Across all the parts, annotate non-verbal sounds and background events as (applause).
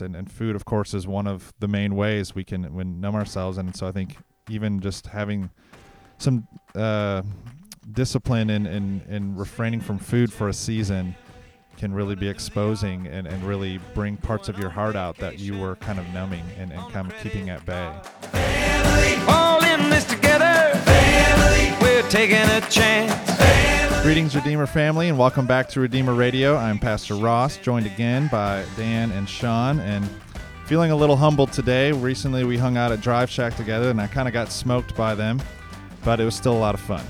and, and food of course is one of the main ways we can numb ourselves and so i think even just having some uh, discipline in, in, in refraining from food for a season can really be exposing and, and really bring parts of your heart out that you were kind of numbing and, and kind of keeping at bay. Family, all in this together. Family, we're taking a chance. Family. Greetings, Redeemer family, and welcome back to Redeemer Radio. I'm Pastor Ross, joined again by Dan and Sean, and feeling a little humbled today. Recently, we hung out at Drive Shack together, and I kind of got smoked by them, but it was still a lot of fun.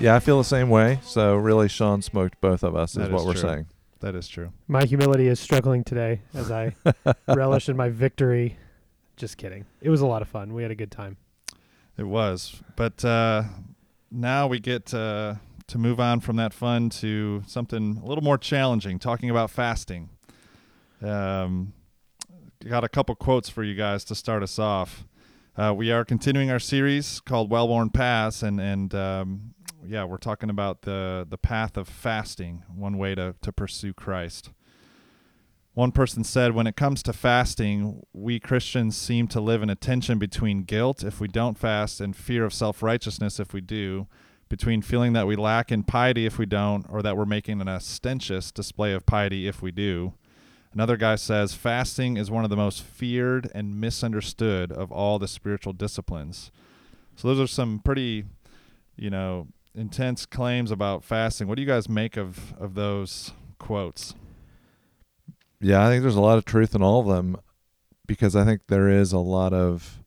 Yeah, I feel the same way. So really, Sean smoked both of us, That is what is we're true. saying. That is true. My humility is struggling today as I (laughs) relish in my victory. Just kidding. It was a lot of fun. We had a good time. It was, but uh, now we get to move on from that fun to something a little more challenging. Talking about fasting. Um, got a couple quotes for you guys to start us off. Uh, we are continuing our series called Well-Worn Paths, and and um, yeah, we're talking about the the path of fasting, one way to to pursue Christ. One person said, when it comes to fasting, we Christians seem to live in a tension between guilt if we don't fast and fear of self righteousness if we do, between feeling that we lack in piety if we don't, or that we're making an ostentatious display of piety if we do. Another guy says, fasting is one of the most feared and misunderstood of all the spiritual disciplines. So those are some pretty, you know, intense claims about fasting. What do you guys make of, of those quotes? Yeah, I think there's a lot of truth in all of them because I think there is a lot of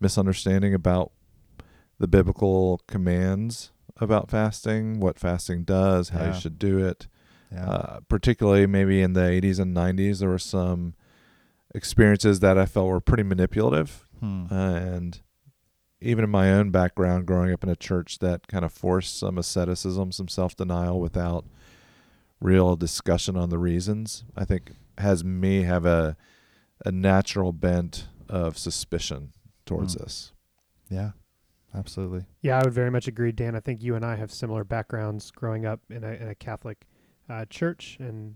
misunderstanding about the biblical commands about fasting, what fasting does, how Yeah. you should do it. Yeah. Uh, particularly maybe in the 80s and 90s, there were some experiences that I felt were pretty manipulative. Hmm. and even in my own background growing up in a church that kind of forced some asceticism some self-denial without real discussion on the reasons i think has me have a a natural bent of suspicion towards Mm. this yeah, absolutely. Yeah, I would very much agree, Dan. I think you and I have similar backgrounds growing up in a, in a Catholic uh, church. And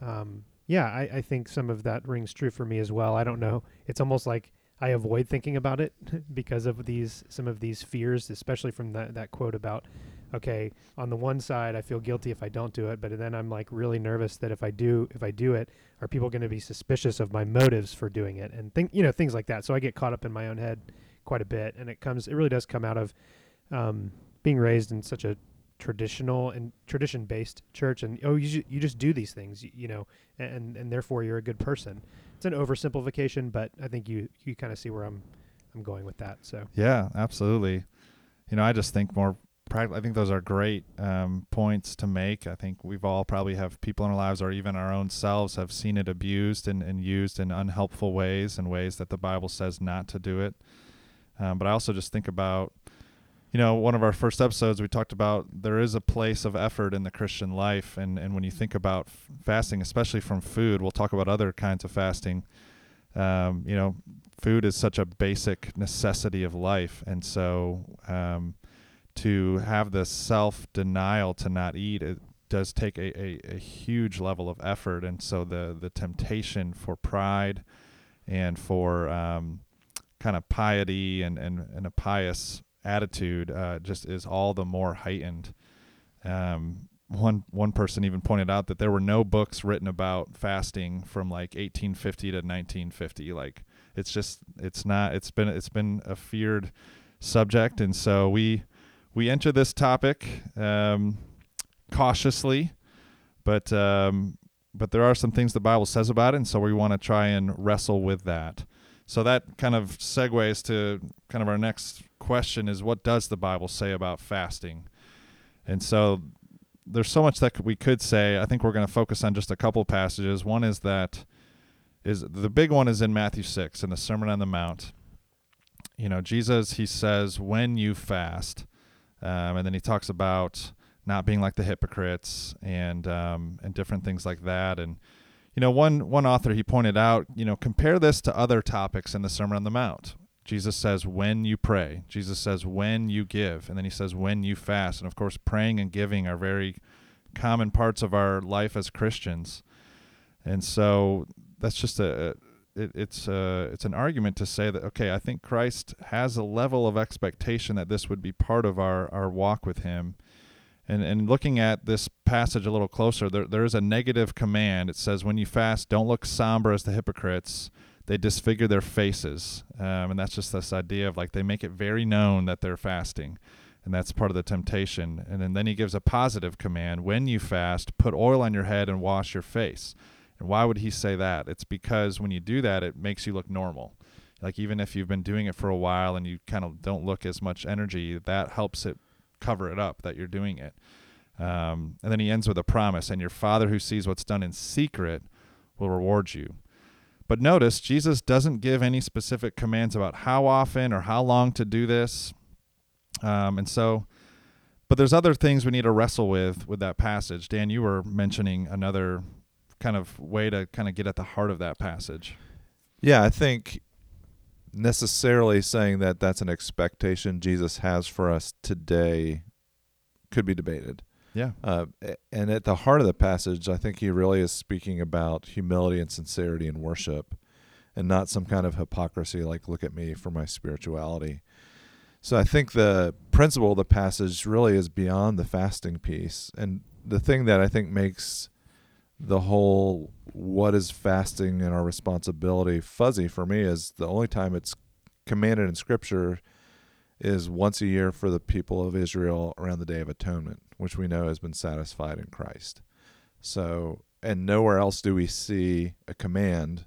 um, yeah, I, I think some of that rings true for me as well. I don't know. It's almost like I avoid thinking about it (laughs) because of these some of these fears, especially from that, that quote about, okay, on the one side, I feel guilty if I don't do it, but then I'm like really nervous that if I do, if I do it, are people going to be suspicious of my motives for doing it and think, you know, things like that. So I get caught up in my own head quite a bit, and it comes, it really does come out of um, being raised in such a traditional and tradition based church and oh you, you just do these things you, you know and and therefore you're a good person it's an oversimplification but i think you you kind of see where i'm i'm going with that so Yeah, absolutely. You know, I just think more. I think those are great um, points to make. I think we've all probably have people in our lives, or even our own selves, have seen it abused and, and used in unhelpful ways and ways that the Bible says not to do it. Um, but I also just think about, you know, one of our first episodes we talked about there is a place of effort in the Christian life, and and when you think about f- fasting, especially from food, we'll talk about other kinds of fasting. Um, you know, food is such a basic necessity of life, and so um, to have the self denial to not eat it does take a, a, a huge level of effort, and so the the temptation for pride and for um, kind of piety and, and, and a pious attitude uh, just is all the more heightened. Um, one one person even pointed out that there were no books written about fasting from like 1850 to 1950. Like it's just it's not it's been it's been a feared subject, and so we we enter this topic um, cautiously, but um, but there are some things the Bible says about it, and so we want to try and wrestle with that. So that kind of segues to kind of our next question is what does the Bible say about fasting? And so there's so much that we could say. I think we're going to focus on just a couple passages. One is that is the big one is in Matthew 6 in the Sermon on the Mount. You know, Jesus he says when you fast, um, and then he talks about not being like the hypocrites and um, and different things like that. And you know, one one author he pointed out, you know, compare this to other topics in the Sermon on the Mount. Jesus says when you pray. Jesus says when you give, and then he says when you fast. And of course, praying and giving are very common parts of our life as Christians. And so that's just a it, it's uh it's an argument to say that okay, I think Christ has a level of expectation that this would be part of our our walk with Him. And and looking at this passage a little closer, there there is a negative command. It says, "When you fast, don't look somber as the hypocrites." They disfigure their faces, um, and that's just this idea of like they make it very known that they're fasting and that's part of the temptation. And then, then he gives a positive command when you fast, put oil on your head and wash your face. And why would he say that? It's because when you do that, it makes you look normal. Like even if you've been doing it for a while and you kind of don't look as much energy, that helps it cover it up that you're doing it. Um, and then he ends with a promise, and your Father who sees what's done in secret will reward you. But notice, Jesus doesn't give any specific commands about how often or how long to do this. Um, and so, but there's other things we need to wrestle with with that passage. Dan, you were mentioning another kind of way to kind of get at the heart of that passage. Yeah, I think necessarily saying that that's an expectation Jesus has for us today could be debated. Yeah. Uh, and at the heart of the passage, I think he really is speaking about humility and sincerity in worship and not some kind of hypocrisy like, look at me for my spirituality. So I think the principle of the passage really is beyond the fasting piece. And the thing that I think makes the whole what is fasting and our responsibility fuzzy for me is the only time it's commanded in scripture is once a year for the people of Israel around the day of atonement, which we know has been satisfied in Christ. So, and nowhere else do we see a command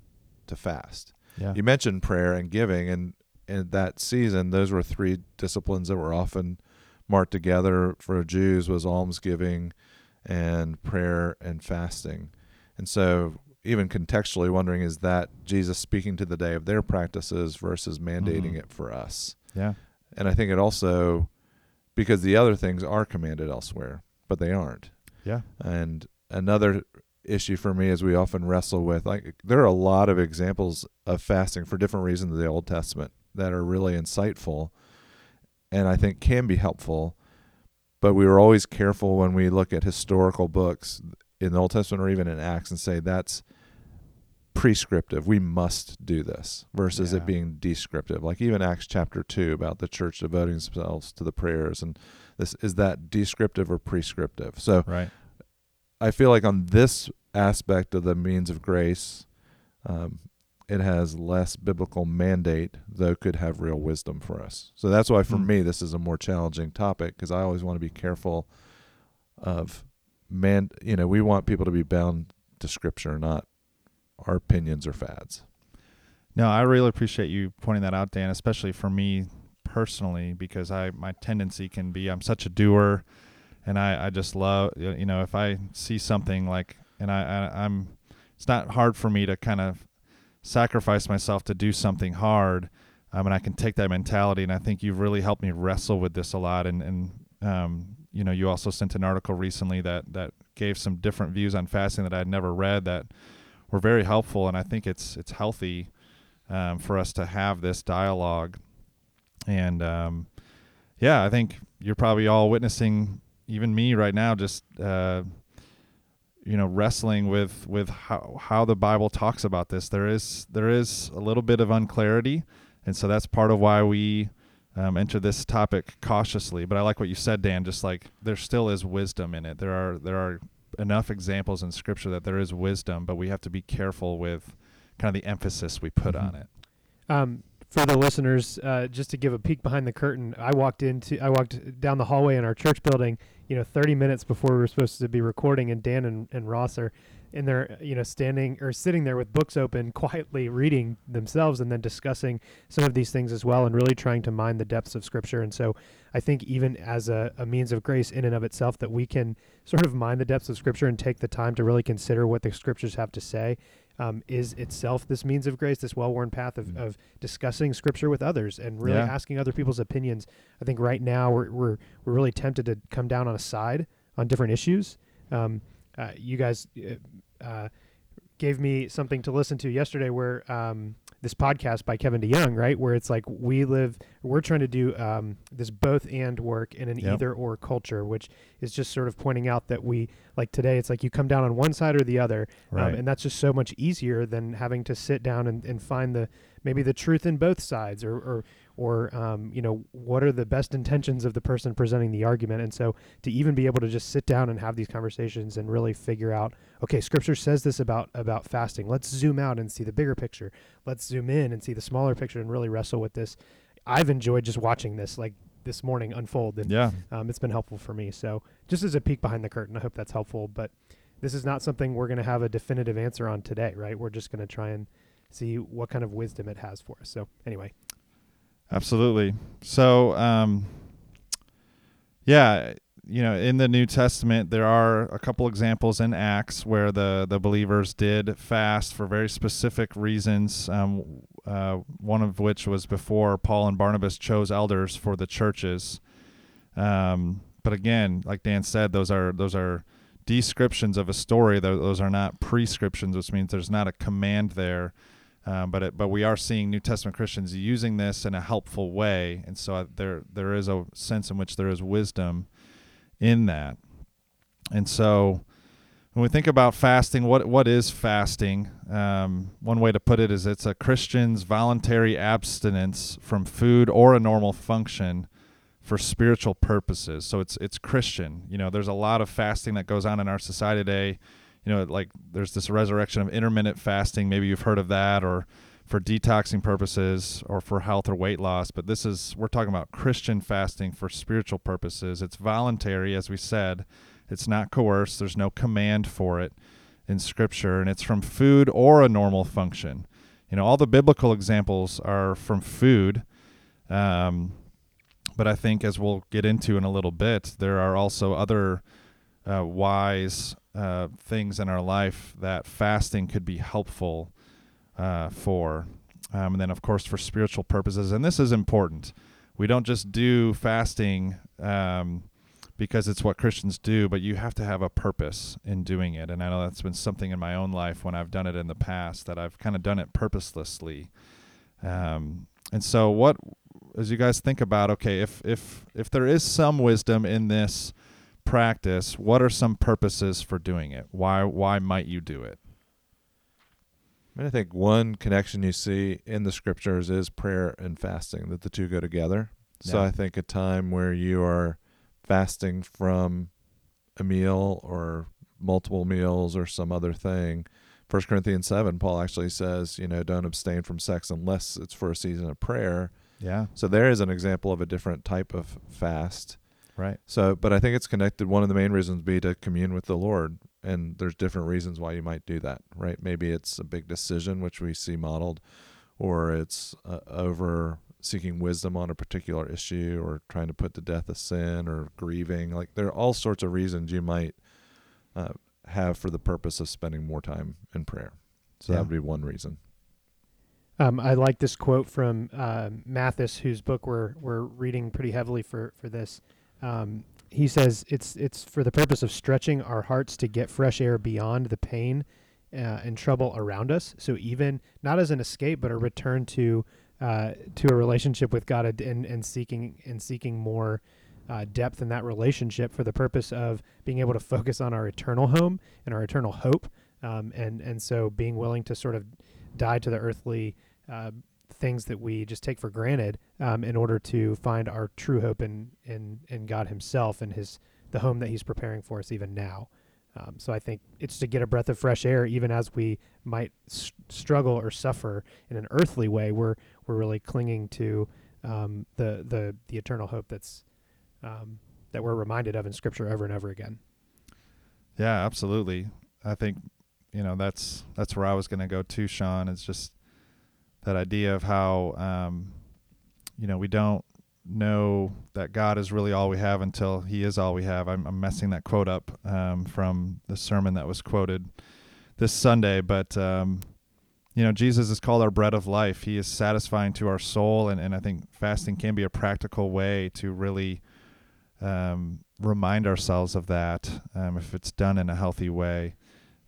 to fast. Yeah. You mentioned prayer and giving, and in that season, those were three disciplines that were often marked together for Jews was almsgiving and prayer and fasting. And so even contextually wondering is that Jesus speaking to the day of their practices versus mandating Mhm. it for us. Yeah. And I think it also because the other things are commanded elsewhere, but they aren't. Yeah. And another issue for me is we often wrestle with like there are a lot of examples of fasting for different reasons in the Old Testament that are really insightful and I think can be helpful. But we were always careful when we look at historical books in the Old Testament or even in Acts and say that's prescriptive. We must do this versus Yeah. it being descriptive. Like even Acts chapter 2 about the church devoting themselves to the prayers and this is that descriptive or prescriptive. So Right. I feel like on this aspect of the means of grace, um, it has less biblical mandate, though could have real wisdom for us. So that's why for Hmm. me this is a more challenging topic because I always want to be careful of man. You know, we want people to be bound to Scripture, not our opinions or fads. No, I really appreciate you pointing that out, Dan, especially for me personally, because I my tendency can be I'm such a doer, and I I just love you know if I see something like and I, I I'm it's not hard for me to kind of sacrifice myself to do something hard, um, and I can take that mentality, and I think you've really helped me wrestle with this a lot, and and um you know you also sent an article recently that that gave some different views on fasting that I'd never read that were very helpful, and I think it's it's healthy um, for us to have this dialogue. And um, yeah, I think you're probably all witnessing, even me right now, just uh, you know, wrestling with with how how the Bible talks about this. There is there is a little bit of unclarity, and so that's part of why we um, enter this topic cautiously. But I like what you said, Dan. Just like there still is wisdom in it. There are there are enough examples in Scripture that there is wisdom, but we have to be careful with kind of the emphasis we put Mhm. on it. Um, for the listeners, uh, just to give a peek behind the curtain, I walked into, I walked down the hallway in our church building, you know, 30 minutes before we were supposed to be recording, and Dan and, and Ross are in there, you know, standing or sitting there with books open, (laughs) quietly reading themselves, and then discussing some of these things as well, and really trying to mine the depths of Scripture. And so, I think even as a, a means of grace in and of itself, that we can (laughs) sort of mine the depths of Scripture and take the time to really consider what the Scriptures have to say. Um, is itself this means of grace, this well-worn path of, Mm. of discussing scripture with others and really Yeah. asking other people's opinions. I think right now we're, we're we're really tempted to come down on a side on different issues. Um, uh, you guys uh, uh, gave me something to listen to yesterday, where um, this podcast by Kevin DeYoung, right, where it's like we live we're trying to do um, this both and work in an Yep. either or culture, which is just sort of pointing out that we like today. It's like you come down on one side or the other, Right. um, and that's just so much easier than having to sit down and, and find the maybe the truth in both sides, or or or um, you know what are the best intentions of the person presenting the argument. And so to even be able to just sit down and have these conversations and really figure out, okay, Scripture says this about about fasting. Let's zoom out and see the bigger picture. Let's zoom in and see the smaller picture and really wrestle with this. I've enjoyed just watching this like this morning unfold and yeah. um, it's been helpful for me. So just as a peek behind the curtain, I hope that's helpful. But this is not something we're going to have a definitive answer on today, right? We're just going to try and see what kind of wisdom it has for us. So anyway, Absolutely. So, um, yeah, you know, in the New Testament, there are a couple examples in Acts where the the believers did fast for very specific reasons. Um, uh, one of which was before Paul and Barnabas chose elders for the churches. Um, but again, like Dan said, those are those are descriptions of a story. Those are not prescriptions, which means there's not a command there. Um, but it, but we are seeing New Testament Christians using this in a helpful way, and so I, there there is a sense in which there is wisdom in that. And so when we think about fasting, what what is fasting? Um, one way to put it is it's a Christian's voluntary abstinence from food or a normal function for spiritual purposes. So it's it's Christian. You know, there's a lot of fasting that goes on in our society today you know, like there's this resurrection of intermittent fasting. Maybe you've heard of that, or for detoxing purposes, or for health or weight loss. But this is, we're talking about Christian fasting for spiritual purposes. It's voluntary, as we said, it's not coerced, there's no command for it in Scripture, and it's from food or a normal function. You know, all the biblical examples are from food. Um, but I think, as we'll get into in a little bit, there are also other uh, wise uh, things in our life that fasting could be helpful uh, for. Um, and then, of course, for spiritual purposes. And this is important. We don't just do fasting um, because it's what Christians do, but you have to have a purpose in doing it. And I know that's been something in my own life when I've done it in the past that I've kind of done it purposelessly. Um, and so, what, as you guys think about, okay, if if if there is some wisdom in this practice, what are some purposes for doing it? Why why might you do it? I mean, I think one connection you see in the scriptures is prayer and fasting, that the two go together. So I think a time where you are fasting from a meal or multiple meals or some other thing. First Corinthians seven, Paul actually says, you know, don't abstain from sex unless it's for a season of prayer. Yeah, So there is an example of a different type of fast. Right. So, but I think it's connected. One of the main reasons be to commune with the Lord, and there's different reasons why you might do that, right? Maybe it's a big decision, which we see modeled, or it's uh, over seeking wisdom on a particular issue, or trying to put to death a sin, or grieving. Like there are all sorts of reasons you might uh, have for the purpose of spending more time in prayer. So Yeah. that would be one reason. um, I like this quote from uh, Mathis, whose book we're we're reading pretty heavily for for this. Um, he says it's it's for the purpose of stretching our hearts to get fresh air beyond the pain uh, and trouble around us. So even not as an escape, but a return to uh, to a relationship with God and and seeking and seeking more uh, depth in that relationship for the purpose of being able to focus on our eternal home and our eternal hope. Um, and and so being willing to sort of die to the earthly uh, things that we just take for granted um, in order to find our true hope in in in God Himself and His the home that He's preparing for us even now. Um, so I think it's to get a breath of fresh air, even as we might s- struggle or suffer in an earthly way. We're we're really clinging to um, the the the eternal hope that's um, that we're reminded of in Scripture over and over again. Yeah, absolutely. I think you know that's that's where I was going to go too, Sean. It's just that idea of how um, you know we don't know that God is really all we have until He is all we have. I'm, I'm messing that quote up um, from the sermon that was quoted this Sunday, but um, you know Jesus is called our bread of life. He is satisfying to our soul, and, and I think fasting can be a practical way to really um, remind ourselves of that um, if it's done in a healthy way.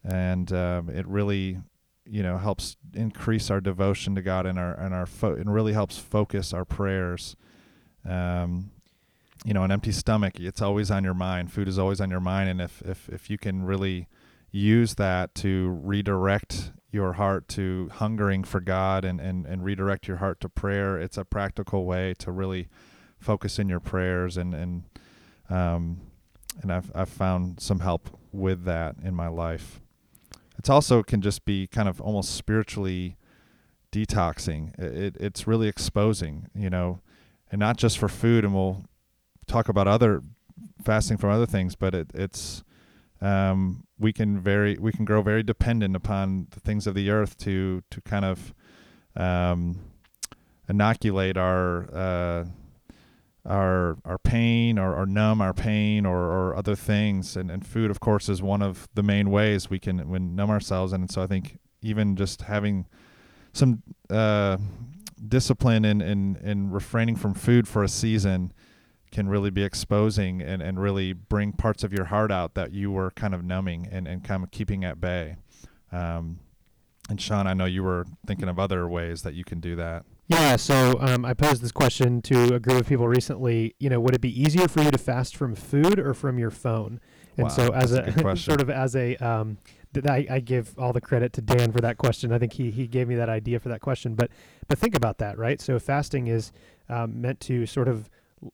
And um, it really you know helps increase our devotion to God and our and our fo- and really helps focus our prayers. Um, you know, an empty stomach, it's always on your mind. Food is always on your mind, and if if if you can really use that to redirect your heart to hungering for God and and and redirect your heart to prayer, it's a practical way to really focus in your prayers and and um and I've I've found some help with that in my life. It's also can just be kind of almost spiritually detoxing. It, it it's really exposing, you know, and not just for food. And we'll talk about other fasting from other things, but it it's um, we can very we can grow very dependent upon the things of the earth to to kind of um, inoculate our uh, our our pain or, or numb our pain or, or other things and, and food of course is one of the main ways we can numb ourselves and so I think even just having some uh, discipline in, in, in refraining from food for a season can really be exposing and, and really bring parts of your heart out that you were kind of numbing and, and kind of keeping at bay. Um, and Sean, I know you were thinking of other ways that you can do that. Yeah, so um, I posed this question to a group of people recently. You know, would it be easier for you to fast from food or from your phone? And Wow, so, as a a, (laughs) sort of as a, um, th- I, I give all the credit to Dan for that question. I think he he gave me that idea for that question. But but think about that, right? So fasting is um, meant to sort of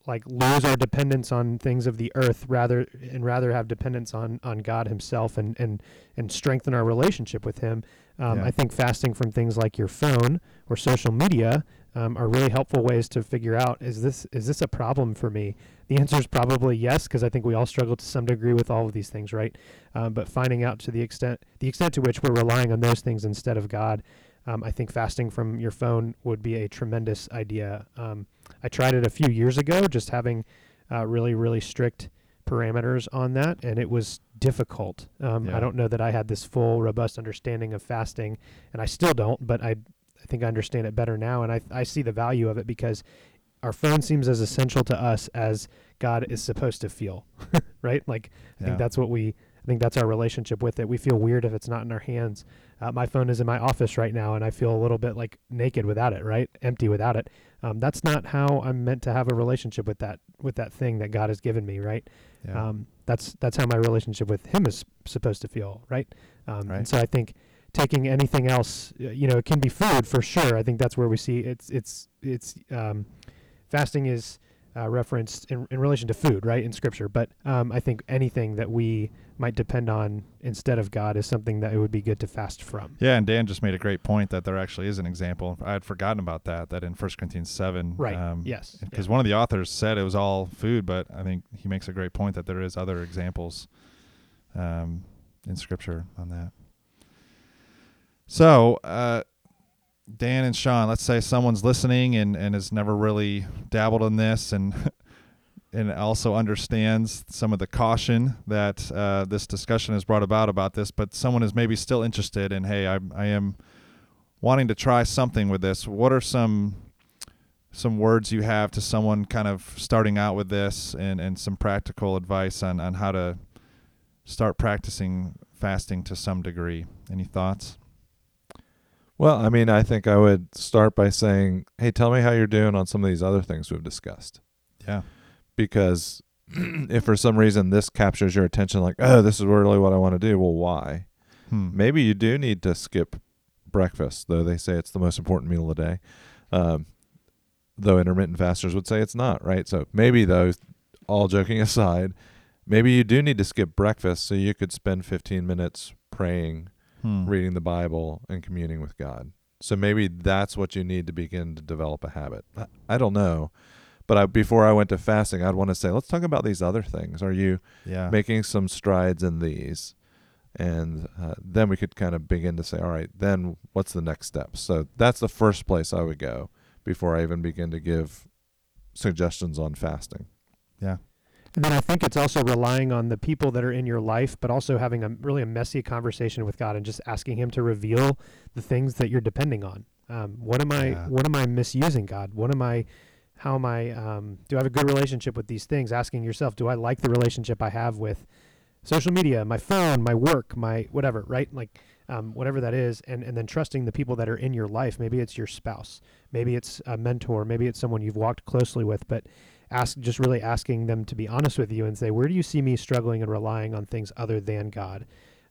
like lose our dependence on things of the earth rather and rather have dependence on on God Himself and and and strengthen our relationship with Him. Um, Yeah. I think fasting from things like your phone or social media um, are really helpful ways to figure out is this is this a problem for me? The answer is probably yes, because I think we all struggle to some degree with all of these things, right? Um, but finding out to the extent the extent to which we're relying on those things instead of God, um, I think fasting from your phone would be a tremendous idea. Um, I tried it a few years ago, just having uh, really really strict parameters on that, and it was difficult. Um, Yeah. I don't know that I had this full robust understanding of fasting, and I still don't, but I I think I understand it better now, and I I see the value of it because our phone seems as essential to us as God is supposed to feel, (laughs) right? Like I Yeah. think that's what we I think that's our relationship with it. We feel weird if it's not in our hands. Uh, my phone is in my office right now, and I feel a little bit like naked without it, right? Empty without it. Um, that's not how I'm meant to have a relationship with that with that thing that God has given me, right? Yeah. Um, that's that's how my relationship with Him is supposed to feel, right? Um, Right. And so I think taking anything else, you know, it can be food for sure. I think that's where we see it's it's it's um, fasting is uh, referenced in, in relation to food, right, in Scripture. But um, I think anything that we might depend on instead of God is something that it would be good to fast from. Yeah, and Dan just made a great point that there actually is an example. I had forgotten about that. That in 1 Corinthians seven, Right. Um, yes. Because one of the authors said it was all food, but I think he makes a great point that there is other examples um, in Scripture on that. So, uh, Dan and Sean, let's say someone's listening and, and has never really dabbled in this and (laughs) and also understands some of the caution that uh, this discussion has brought about about this, but someone is maybe still interested in, hey, I, I am wanting to try something with this. What are some some words you have to someone kind of starting out with this and, and some practical advice on, on how to start practicing fasting to some degree? Any thoughts? Well, I mean, I think I would start by saying, "Hey, tell me how you're doing on some of these other things we've discussed." Yeah. Because (clears throat) if for some reason this captures your attention, like, "Oh, this is really what I want to do," well, why? Hmm. Maybe you do need to skip breakfast, though they say it's the most important meal of the day. Um, though intermittent fasters would say it's not, right? So maybe, though, all joking (laughs) aside, maybe you do need to skip breakfast so you could spend 15 minutes praying Hmm. reading the Bible and communing with God. So maybe that's what you need to begin to develop a habit. I, I don't know. But I, before I went to fasting, I'd want to say, let's talk about these other things. Are you Yeah. making some strides in these? And uh, then we could kind of begin to say, all right, then what's the next step? So that's the first place I would go before I even begin to give suggestions on fasting. yeah. And then I think it's also relying on the people that are in your life, but also having a really a messy conversation with God and just asking Him to reveal the things that you're depending on. Um, what am I? Yeah. What am I misusing, God? What am I? How am I? Um, do I have a good relationship with these things? Asking yourself, do I like the relationship I have with social media, my phone, my work, my whatever? Right? Like, um, whatever that is, and and then trusting the people that are in your life. Maybe it's your spouse, maybe it's a mentor, maybe it's someone you've walked closely with, but ask just really asking them to be honest with you and say, where do you see me struggling and relying on things other than God?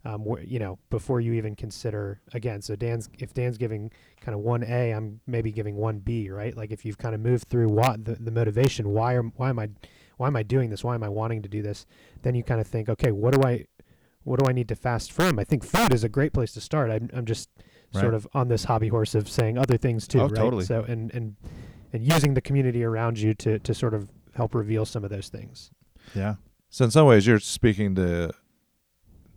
Um, wh- you know, before you even consider again. So Dan's if Dan's giving kind of one A, I'm maybe giving one B, right? Like if you've kind of moved through what the, the motivation, why am why am I why am I doing this? Why am I wanting to do this? Then you kind of think, okay, what do I what do I need to fast from? I think food is a great place to start. I'm I'm just Right. sort of on this hobby horse of saying other things too, Oh, right? totally. So and and and using the community around you to to sort of help reveal some of those things. Yeah. So in some ways, you're speaking to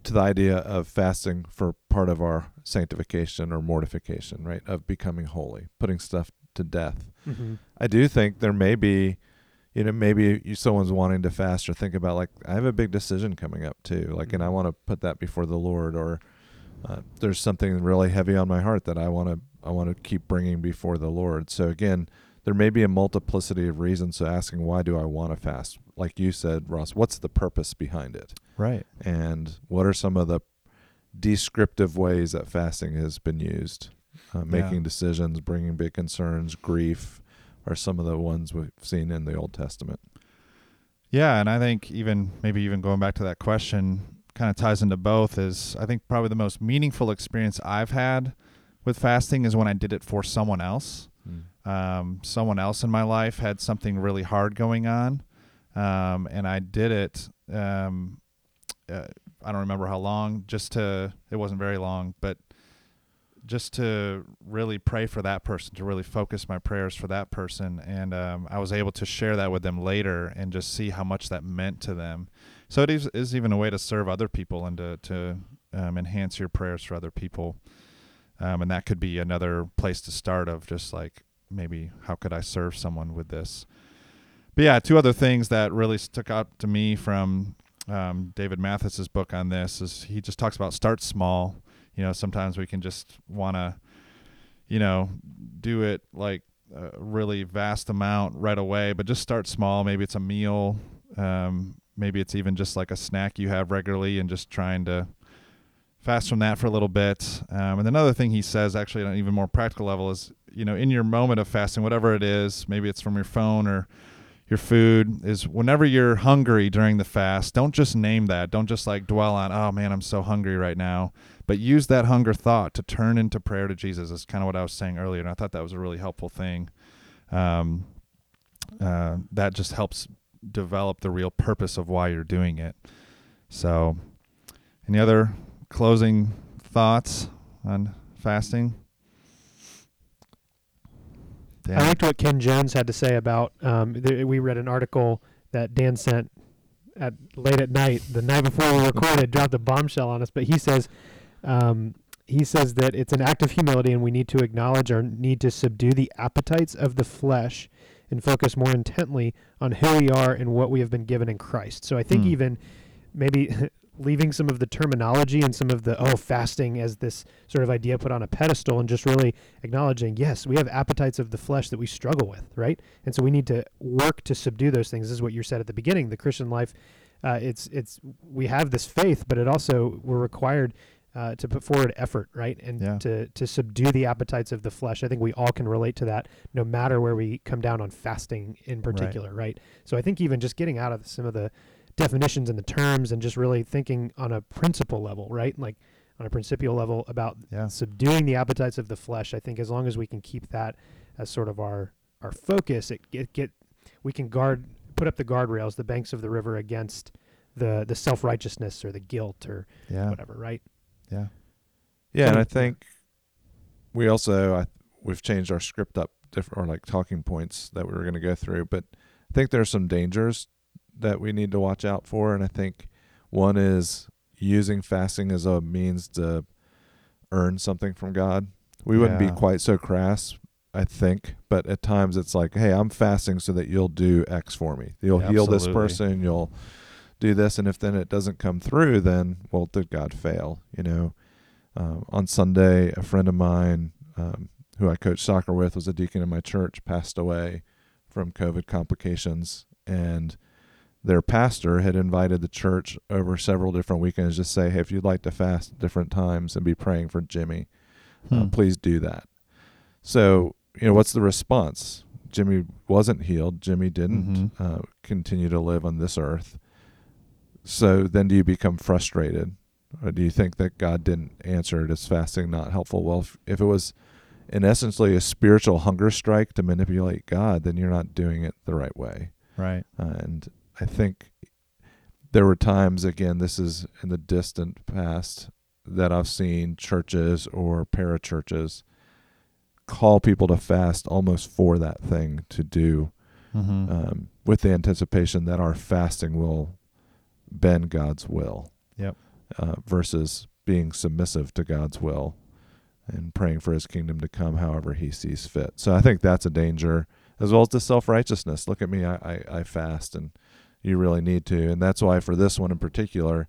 to the idea of fasting for part of our sanctification or mortification, right? Of becoming holy, putting stuff to death. Mm-hmm. I do think there may be, you know, maybe you, someone's wanting to fast or think about like I have a big decision coming up too, like, and I Mhm. want to put that before the Lord, or uh, there's something really heavy on my heart that I want to I want to keep bringing before the Lord. So again, there may be a multiplicity of reasons. So asking why do I want to fast? Like you said, Ross, what's the purpose behind it? Right. and what are some of the descriptive ways that fasting has been used uh, making decisions bringing big concerns grief are some of the ones we've seen in the old testament Yeah, and I think even maybe even going back to that question kind of ties into both is I think probably the most meaningful experience I've had with fasting is when I did it for someone else. Um, someone else in my life had something really hard going on, um, and I did it. Um, uh, I don't remember how long. Just to it wasn't very long, but just to really pray for that person, to really focus my prayers for that person, and um, I was able to share that with them later, and just see how much that meant to them. So it is, is even a way to serve other people and to to um, enhance your prayers for other people. Um, and that could be another place to start of just like maybe how could I serve someone with this. But yeah, two other things that really stuck out to me from um, David Mathis's book on this is he just talks about start small. You know, sometimes we can just want to, you know, do it like a really vast amount right away, but just start small. Maybe it's a meal. Um, maybe it's even just like a snack you have regularly and just trying to fast from that for a little bit. Um, and another thing he says, actually, on an even more practical level, is you know, in your moment of fasting, whatever it is, maybe it's from your phone or your food, is whenever you're hungry during the fast, don't just name that. Don't just like dwell on, oh man, I'm so hungry right now. But use that hunger thought to turn into prayer to Jesus. Is kind of what I was saying earlier, and I thought that was a really helpful thing. Um, uh, that just helps develop the real purpose of why you're doing it. So, any other closing thoughts on fasting? Dan? I liked what Ken Jones had to say about. Um, th- we read an article that Dan sent at late at night, the night before we recorded, dropped a bombshell on us. But he says, um, he says that it's an act of humility, and we need to acknowledge our need to subdue the appetites of the flesh and focus more intently on who we are and what we have been given in Christ. So I think Hmm. even maybe (laughs) leaving some of the terminology and some of the oh fasting as this sort of idea put on a pedestal and just really acknowledging yes we have appetites of the flesh that we struggle with right? And so we need to work to subdue those things. This is what you said at the beginning the christian life uh, it's it's we have this faith but it also we're required uh, to put forward effort right? And Yeah. to to subdue the appetites of the flesh. I think we all can relate to that no matter where we come down on fasting in particular right? So i think even just getting out of some of the definitions and the terms and just really thinking on a principle level right like on a principial level about yeah, subduing the appetites of the flesh. I think as long as we can keep that as sort of our our focus, it get get we can guard put up the guardrails, the banks of the river against the the self righteousness or the guilt or yeah, whatever. Right? yeah, yeah and So- i think we also I, we've changed our script up different or like talking points that we were going to go through but i think there's some dangers that we need to watch out for and i think one is using fasting as a means to earn something from god. We wouldn't be quite so crass i think but at times it's like hey i'm fasting so that you'll do x for me. You'll heal this person you'll do this and if then it doesn't come through then well did god fail? You know um, on sunday a friend of mine um, who i coached soccer with was a deacon in my church passed away from covid complications and their pastor had invited the church over several different weekends to say, hey, if you'd like to fast at different times and be praying for Jimmy, uh, Hmm. please do that. So, you know, what's the response? Jimmy wasn't healed. Jimmy didn't Mhm. uh, continue to live on this earth. So then do you become frustrated? Or do you think that God didn't answer it? Is fasting not helpful? Well, if, if it was in essentially a spiritual hunger strike to manipulate God, then you're not doing it the right way. Right. Uh, and I think there were times, again, this is in the distant past, that I've seen churches or parachurches call people to fast almost for that thing to do, Mm-hmm. um, with the anticipation that our fasting will bend God's will. Yep. Uh, versus being submissive to God's will and praying for his kingdom to come however he sees fit. So I think that's a danger as well as the self righteousness. Look at me, I, I, I fast and you really need to. And that's why for this one in particular,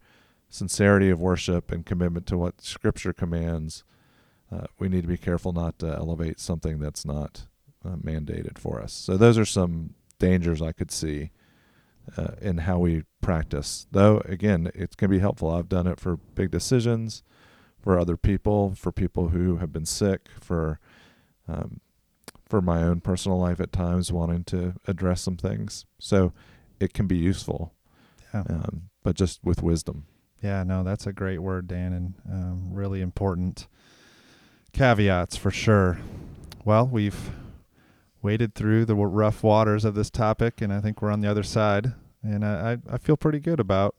sincerity of worship and commitment to what scripture commands, uh, we need to be careful not to elevate something that's not uh, mandated for us. So those are some dangers I could see uh, in how we practice. Though again, it can be helpful. I've done it for big decisions, for other people, for people who have been sick, for um, for my own personal life at times, wanting to address some things. So it can be useful, Yeah. um, but just with wisdom. Yeah, no, that's a great word, Dan, and um, really important caveats for sure. Well, we've waded through the rough waters of this topic, and I think we're on the other side, and I, I, feel pretty good about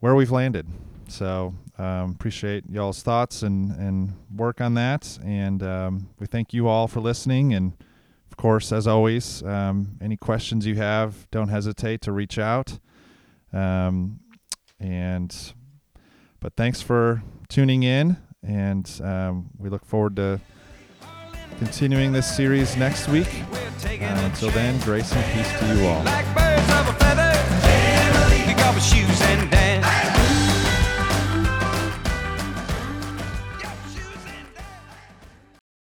where we've landed. So um, appreciate y'all's thoughts and, and work on that, and um, we thank you all for listening. And course, as always, um, any questions you have, don't hesitate to reach out. Um, and but thanks for tuning in and um, we look forward to continuing this series next week. Uh, until then grace and peace to you all